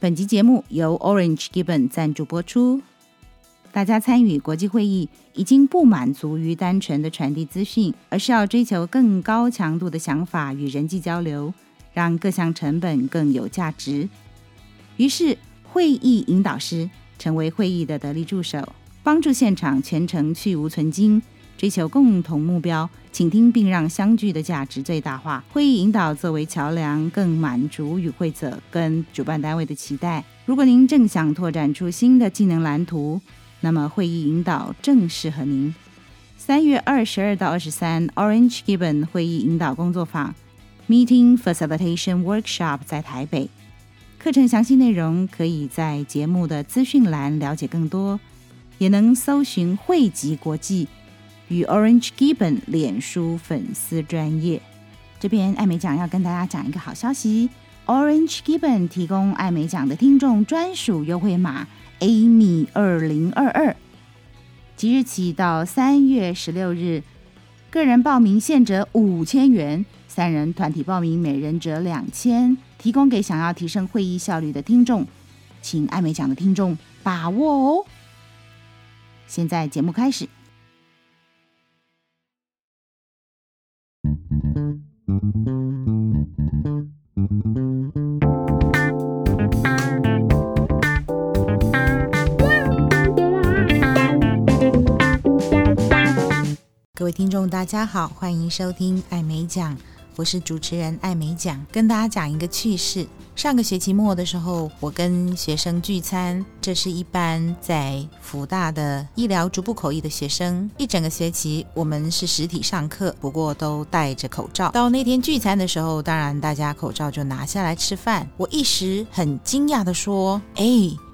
本集节目由 Orange Gibbon 赞助播出。大家参与国际会议，已经不满足于单纯的传递资讯，而是要追求更高强度的想法与人际交流，让各项成本更有价值。于是，会议引导师成为会议的得力助手，帮助现场全程去芜存菁。追求共同目标，倾听并让相聚的价值最大化。会议引导作为桥梁，更满足与会者跟主办单位的期待。如果您正想拓展出新的技能蓝图，那么会议引导正适合您。三月二十二到二十三，Orange Gibbon 会议引导工作坊 Meeting Facilitation Workshop 在台北。课程详细内容可以在节目的资讯栏了解更多，也能搜寻汇集国际。与 Orange Gibbon 脸书粉丝专业，这边艾美奖要跟大家讲一个好消息：Orange Gibbon 提供艾美奖的听众专属优惠码 Amy 二零二二，即日起到三月十六日，个人报名现折五千元，三人团体报名每人折两千，提供给想要提升会议效率的听众，请艾美奖的听众把握哦。现在节目开始。听众，大家好，欢迎收听艾美奖，我是主持人艾美奖，跟大家讲一个趣事。上个学期末的时候，我跟学生聚餐，这是一班在辅大的医疗逐步口译的学生。一整个学期我们是实体上课，不过都戴着口罩。到那天聚餐的时候，当然大家口罩就拿下来吃饭。我一时很惊讶地说：“哎。”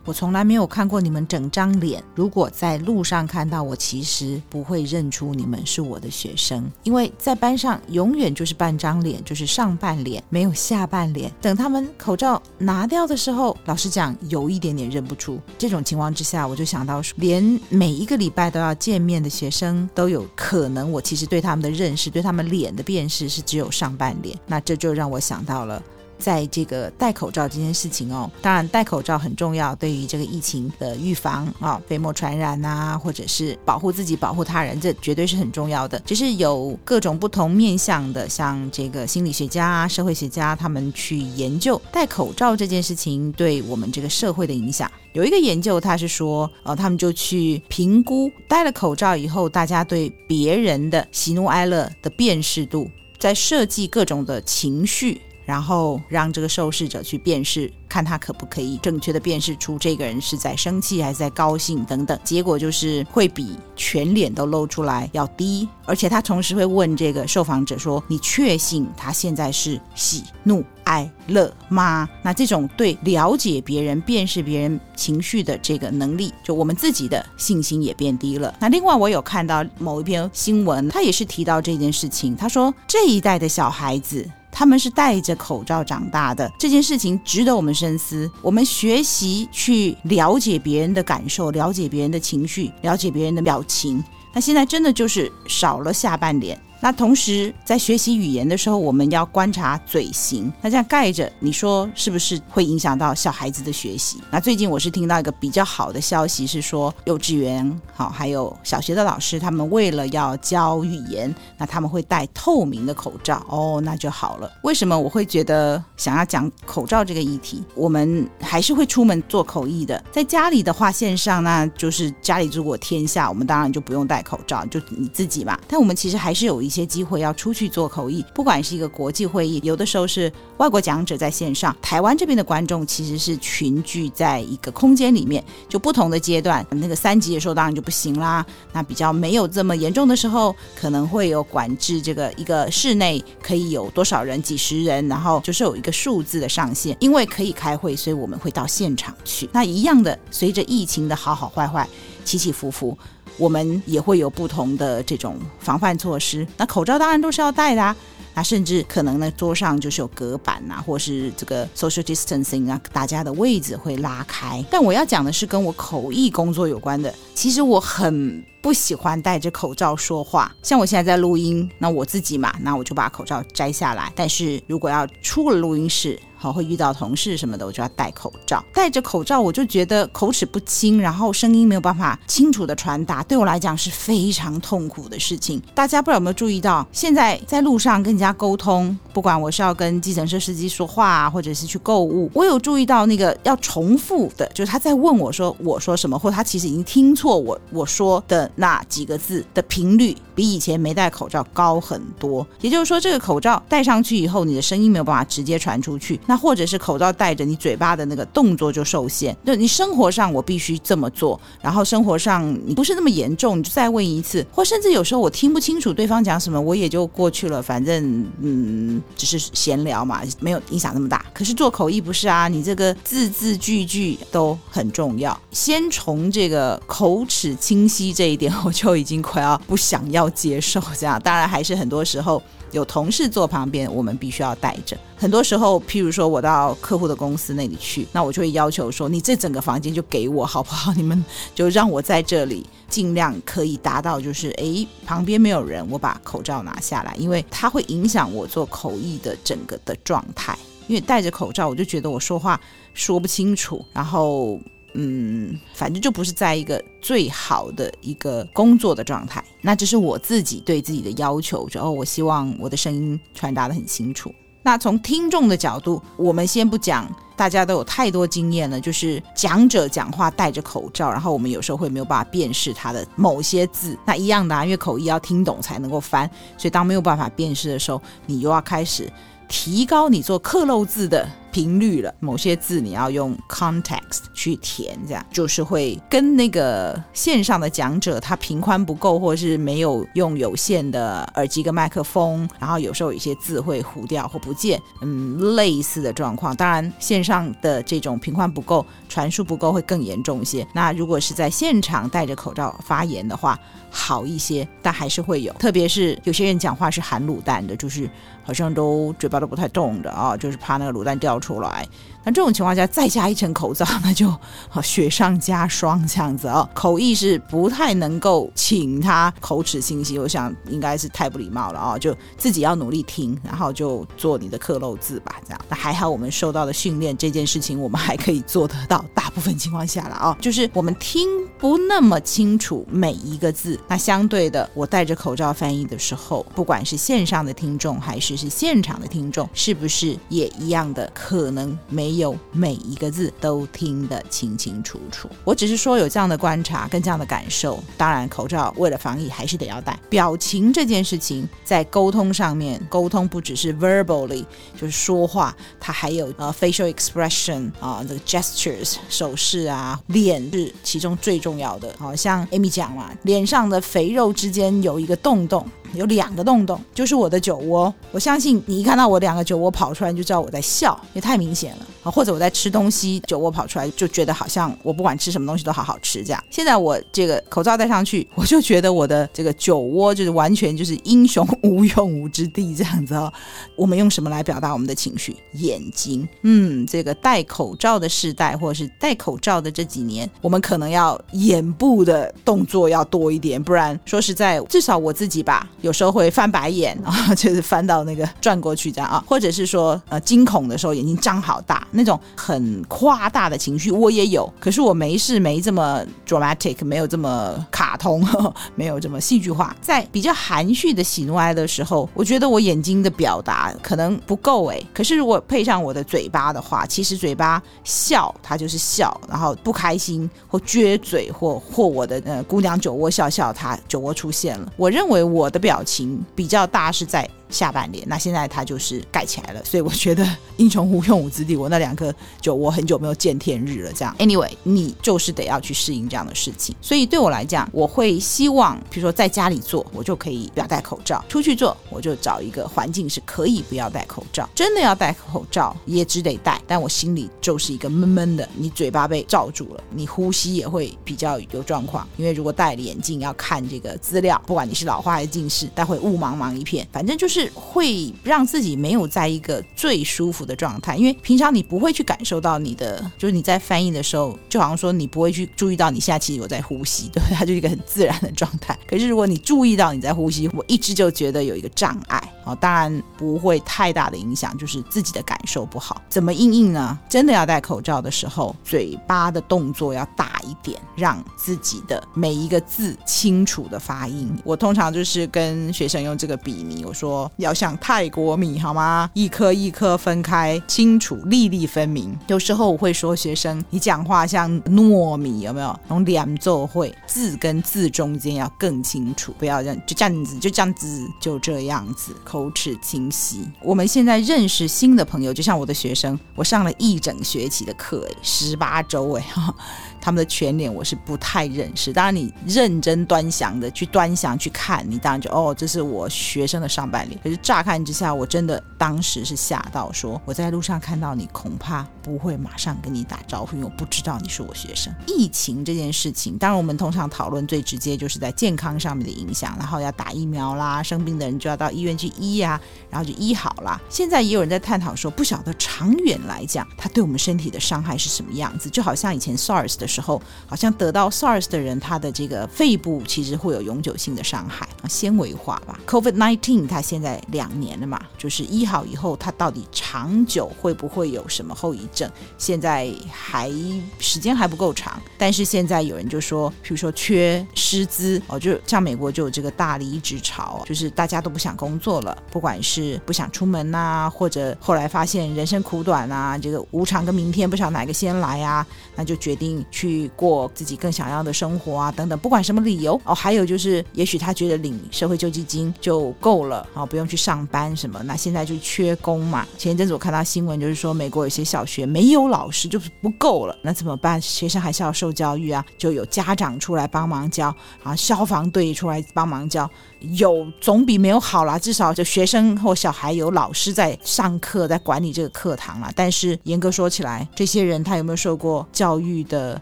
我从来没有看过你们整张脸。如果在路上看到我，其实不会认出你们是我的学生，因为在班上永远就是半张脸，就是上半脸，没有下半脸。等他们口罩拿掉的时候，老实讲，有一点点认不出。这种情况之下，我就想到说，连每一个礼拜都要见面的学生都有可能，我其实对他们的认识，对他们脸的辨识是只有上半脸。那这就让我想到了。在这个戴口罩这件事情哦，当然戴口罩很重要，对于这个疫情的预防啊、飞沫传染啊，或者是保护自己、保护他人，这绝对是很重要的。只是有各种不同面向的，像这个心理学家、社会学家，他们去研究戴口罩这件事情对我们这个社会的影响。有一个研究，他是说，呃，他们就去评估戴了口罩以后，大家对别人的喜怒哀乐的辨识度，在设计各种的情绪。然后让这个受试者去辨识，看他可不可以正确的辨识出这个人是在生气还是在高兴等等。结果就是会比全脸都露出来要低，而且他同时会问这个受访者说：“你确信他现在是喜怒哀乐吗？”那这种对了解别人、辨识别人情绪的这个能力，就我们自己的信心也变低了。那另外我有看到某一篇新闻，他也是提到这件事情，他说这一代的小孩子。他们是戴着口罩长大的，这件事情值得我们深思。我们学习去了解别人的感受，了解别人的情绪，了解别人的表情。那现在真的就是少了下半脸。那同时，在学习语言的时候，我们要观察嘴型。那这样盖着，你说是不是会影响到小孩子的学习？那最近我是听到一个比较好的消息，是说幼稚园好还有小学的老师，他们为了要教语言，那他们会戴透明的口罩。哦，那就好了。为什么我会觉得想要讲口罩这个议题？我们还是会出门做口译的，在家里的话，线上那就是家里如果天下，我们当然就不用戴口罩，就你自己嘛。但我们其实还是有一。些机会要出去做口译，不管是一个国际会议，有的时候是外国讲者在线上，台湾这边的观众其实是群聚在一个空间里面，就不同的阶段，那个三级的时候当然就不行啦。那比较没有这么严重的时候，可能会有管制，这个一个室内可以有多少人，几十人，然后就是有一个数字的上限。因为可以开会，所以我们会到现场去。那一样的，随着疫情的好好坏坏，起起伏伏。我们也会有不同的这种防范措施，那口罩当然都是要戴的啊。那甚至可能呢，桌上就是有隔板啊，或是这个 social distancing 啊，大家的位置会拉开。但我要讲的是跟我口译工作有关的。其实我很不喜欢戴着口罩说话。像我现在在录音，那我自己嘛，那我就把口罩摘下来。但是如果要出了录音室，好，会遇到同事什么的，我就要戴口罩。戴着口罩，我就觉得口齿不清，然后声音没有办法清楚的传达，对我来讲是非常痛苦的事情。大家不知道有没有注意到，现在在路上跟人家沟通，不管我是要跟计程车司机说话，或者是去购物，我有注意到那个要重复的，就是他在问我说我说什么，或他其实已经听错我我说的那几个字的频率，比以前没戴口罩高很多。也就是说，这个口罩戴上去以后，你的声音没有办法直接传出去。那或者是口罩戴着，你嘴巴的那个动作就受限。对，你生活上我必须这么做，然后生活上你不是那么严重，你就再问一次，或甚至有时候我听不清楚对方讲什么，我也就过去了，反正嗯，只是闲聊嘛，没有影响那么大。可是做口译不是啊，你这个字字句句都很重要。先从这个口齿清晰这一点，我就已经快要不想要接受这样。当然还是很多时候。有同事坐旁边，我们必须要戴着。很多时候，譬如说我到客户的公司那里去，那我就会要求说：“你这整个房间就给我好不好？你们就让我在这里，尽量可以达到就是，诶，旁边没有人，我把口罩拿下来，因为它会影响我做口译的整个的状态。因为戴着口罩，我就觉得我说话说不清楚，然后。”嗯，反正就不是在一个最好的一个工作的状态。那这是我自己对自己的要求，然后我希望我的声音传达得很清楚。那从听众的角度，我们先不讲，大家都有太多经验了，就是讲者讲话戴着口罩，然后我们有时候会没有办法辨识他的某些字。那一样的啊，因为口译要听懂才能够翻，所以当没有办法辨识的时候，你又要开始提高你做克漏字的。频率了，某些字你要用 context 去填，这样就是会跟那个线上的讲者他频宽不够，或者是没有用有线的耳机跟麦克风，然后有时候有些字会糊掉或不见，嗯，类似的状况。当然，线上的这种频宽不够、传输不够会更严重一些。那如果是在现场戴着口罩发言的话，好一些，但还是会有。特别是有些人讲话是含卤蛋的，就是好像都嘴巴都不太动的啊，就是怕那个卤蛋掉出来。那这种情况下再加一层口罩，那就雪上加霜这样子哦。口译是不太能够请他口齿清晰，我想应该是太不礼貌了哦。就自己要努力听，然后就做你的克漏字吧，这样。那还好我们受到的训练，这件事情我们还可以做得到。大部分情况下了哦，就是我们听不那么清楚每一个字。那相对的，我戴着口罩翻译的时候，不管是线上的听众还是是现场的听众，是不是也一样的可能没。有每一个字都听得清清楚楚。我只是说有这样的观察跟这样的感受。当然，口罩为了防疫还是得要戴。表情这件事情在沟通上面，沟通不只是 verbally，就是说话，它还有呃 facial expression 啊，这个 gestures 手势啊，脸是其中最重要的。好像 Amy 讲嘛，脸上的肥肉之间有一个洞洞。有两个洞洞，就是我的酒窝。我相信你一看到我两个酒窝跑出来，就知道我在笑，也太明显了啊！或者我在吃东西，酒窝跑出来，就觉得好像我不管吃什么东西都好好吃这样。现在我这个口罩戴上去，我就觉得我的这个酒窝就是完全就是英雄无用武之地这样子哦。我们用什么来表达我们的情绪？眼睛。嗯，这个戴口罩的时代，或者是戴口罩的这几年，我们可能要眼部的动作要多一点，不然说实在，至少我自己吧。有时候会翻白眼 啊，就是翻到那个转过去这样啊，或者是说呃惊恐的时候眼睛张好大，那种很夸大的情绪我也有，可是我没事没这么 dramatic，没有这么卡通，呵 呵没有这么戏剧化。在比较含蓄的喜怒哀的时候，我觉得我眼睛的表达可能不够哎，可是如果配上我的嘴巴的话，其实嘴巴笑它就是笑，然后不开心或撅嘴或或我的呃姑娘酒窝笑笑，它酒窝出现了。我认为我的表情比较大是在下半年，那现在它就是盖起来了，所以我觉得英雄无用武之地。我那两颗就我很久没有见天日了，这样。Anyway，你就是得要去适应这样的事情。所以对我来讲，我会希望，比如说在家里做，我就可以不要戴口罩；出去做，我就找一个环境是可以不要戴口罩。真的要戴口罩，也只得戴，但我心里就是一个闷闷的。你嘴巴被罩住了，你呼吸也会比较有状况。因为如果戴了眼镜要看这个资料，不管你是老花还是近视，但会雾茫茫一片，反正就是。会让自己没有在一个最舒服的状态，因为平常你不会去感受到你的，就是你在翻译的时候，就好像说你不会去注意到你现在其实有在呼吸，对，它就是一个很自然的状态。可是如果你注意到你在呼吸，我一直就觉得有一个障碍。哦，当然不会太大的影响，就是自己的感受不好。怎么应应呢？真的要戴口罩的时候，嘴巴的动作要大一点，让自己的每一个字清楚的发音。我通常就是跟学生用这个比拟，我说要像泰国米好吗？一颗一颗分开，清楚，粒粒分明。有时候我会说学生，你讲话像糯米，有没有？从两奏会字跟字中间要更清楚，不要这样，就这样子，就这样子，就这样子。口齿清晰。我们现在认识新的朋友，就像我的学生，我上了一整学期的课，哎，十八周，哎，哈。他们的全脸我是不太认识，当然你认真端详的去端详去看，你当然就哦，这是我学生的上半脸。可是乍看之下，我真的当时是吓到说，我在路上看到你，恐怕不会马上跟你打招呼，因为我不知道你是我学生。疫情这件事情，当然我们通常讨论最直接就是在健康上面的影响，然后要打疫苗啦，生病的人就要到医院去医呀、啊，然后就医好了。现在也有人在探讨说，不晓得长远来讲，它对我们身体的伤害是什么样子，就好像以前 SARS 的时时候，好像得到 SARS 的人，他的这个肺部其实会有永久性的伤害，纤维化吧。COVID-19 它现在两年了嘛，就是医好以后，它到底长久会不会有什么后遗症？现在还时间还不够长。但是现在有人就说，譬如说缺师资哦，就像美国就有这个大离职潮，就是大家都不想工作了，不管是不想出门呐，或者后来发现人生苦短啊，这个无常跟明天不晓得哪个先来啊，那就决定去。去过自己更想要的生活啊，等等，不管什么理由哦，还有就是，也许他觉得领社会救济金就够了啊，不用去上班什么。那现在就缺工嘛。前一阵子我看到新闻，就是说美国有些小学没有老师，就是不够了，那怎么办？学生还是要受教育啊，就有家长出来帮忙教，啊，消防队出来帮忙教。有总比没有好啦，至少就学生或小孩有老师在上课，在管理这个课堂啦。但是严格说起来，这些人他有没有受过教育的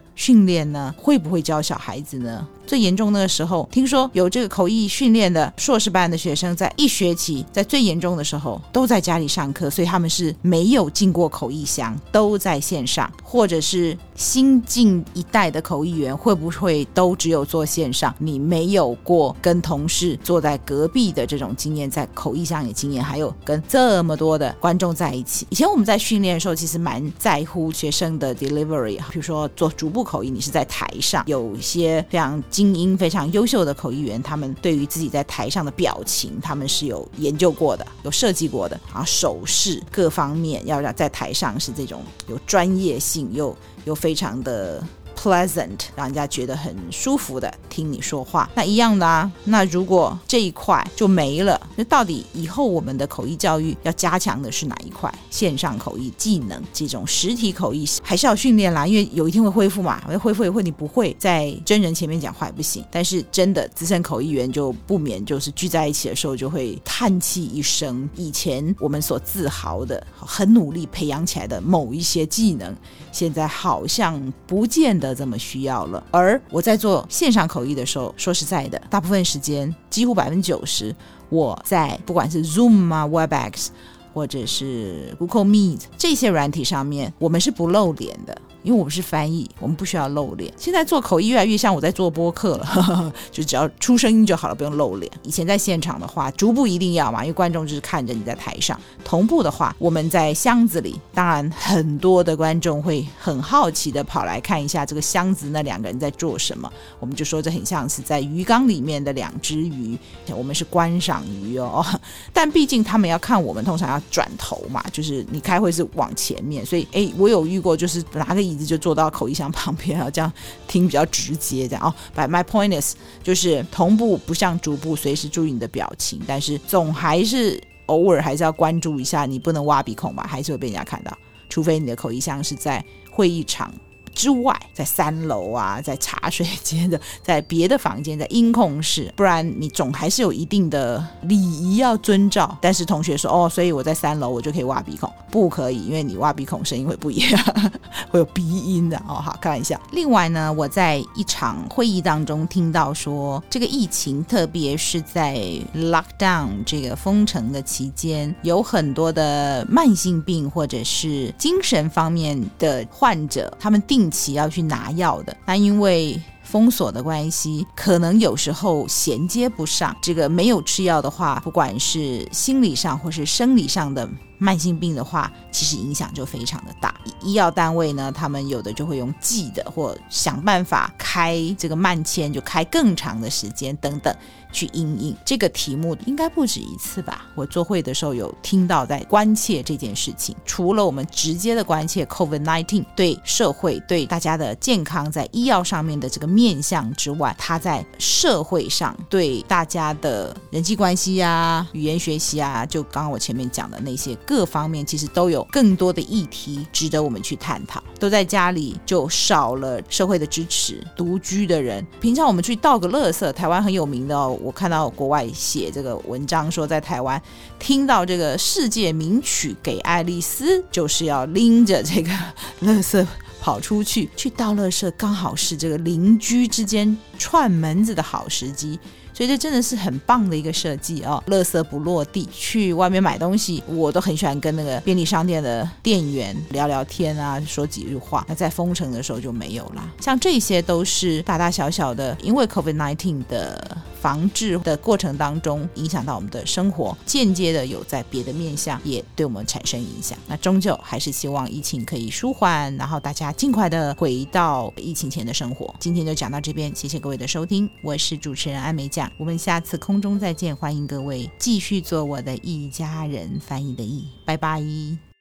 训练呢？会不会教小孩子呢？最严重的时候，听说有这个口译训练的硕士班的学生，在一学期在最严重的时候都在家里上课，所以他们是没有进过口译箱，都在线上，或者是新进一代的口译员会不会都只有做线上？你没有过跟同事坐在隔壁的这种经验，在口译箱的经验，还有跟这么多的观众在一起。以前我们在训练的时候，其实蛮在乎学生的 delivery，比如说做逐步口译，你是在台上，有一些非常。精英非常优秀的口译员，他们对于自己在台上的表情，他们是有研究过的，有设计过的啊，手势各方面要让在台上是这种有专业性又又非常的。Pleasant，让人家觉得很舒服的听你说话，那一样的啊。那如果这一块就没了，那到底以后我们的口译教育要加强的是哪一块？线上口译技能，这种实体口译还是要训练啦，因为有一天会恢复嘛。恢复以后你不会在真人前面讲话也不行。但是真的资深口译员就不免就是聚在一起的时候就会叹气一声。以前我们所自豪的、很努力培养起来的某一些技能，现在好像不见的。这么需要了，而我在做线上口译的时候，说实在的，大部分时间几乎百分之九十，我在不管是 Zoom 啊、Webex 或者是 Google Meet 这些软体上面，我们是不露脸的。因为我们是翻译，我们不需要露脸。现在做口译越来越像我在做播客了，呵呵，就只要出声音就好了，不用露脸。以前在现场的话，逐步一定要嘛，因为观众就是看着你在台上。同步的话，我们在箱子里，当然很多的观众会很好奇的跑来看一下这个箱子那两个人在做什么。我们就说这很像是在鱼缸里面的两只鱼，我们是观赏鱼哦。但毕竟他们要看我们，通常要转头嘛，就是你开会是往前面，所以哎，我有遇过就是拿个。椅子就坐到口译箱旁边啊，这样听比较直接。这样哦，But my point is，就是同步不像逐步，随时注意你的表情，但是总还是偶尔还是要关注一下，你不能挖鼻孔吧，还是会被人家看到。除非你的口译箱是在会议场之外，在三楼啊，在茶水间的，在别的房间，在音控室，不然你总还是有一定的礼仪要遵照。但是同学说哦，所以我在三楼我就可以挖鼻孔，不可以，因为你挖鼻孔声音会不一样，会有鼻音的哦。好，开玩笑。另外呢，我在一场会议当中听到说，这个疫情，特别是在 lockdown 这个封城的期间，有很多的慢性病或者是精神方面的患者，他们定定期要去拿药的。那因为封锁的关系，可能有时候衔接不上。这个没有吃药的话，不管是心理上或是生理上的慢性病的话，其实影响就非常的大。医药单位呢，他们有的就会用记的，或想办法开这个慢签，就开更长的时间等等。去应应这个题目应该不止一次吧？我做会的时候有听到在关切这件事情。除了我们直接的关切 COVID-19 对社会对大家的健康在医药上面的这个面向之外，它在社会上对大家的人际关系啊、语言学习啊，就刚刚我前面讲的那些各方面，其实都有更多的议题值得我们去探讨。都在家里就少了社会的支持，独居的人，平常我们去倒个垃圾，台湾很有名的哦。我看到国外写这个文章说，在台湾听到这个世界名曲《给爱丽丝》，就是要拎着这个垃圾跑出去去倒垃圾，刚好是这个邻居之间串门子的好时机。所以这真的是很棒的一个设计哦，垃圾不落地。去外面买东西，我都很喜欢跟那个便利商店的店员聊聊天啊，说几句话。那在封城的时候就没有啦。像这些都是大大小小的，因为 COVID-19 的防治的过程当中，影响到我们的生活，间接的有在别的面向也对我们产生影响。那终究还是希望疫情可以舒缓，然后大家尽快的回到疫情前的生活。今天就讲到这边，谢谢各位的收听，我是主持人艾美酱。我们下次空中再见，欢迎各位继续做我的一家人，翻译的译，拜拜。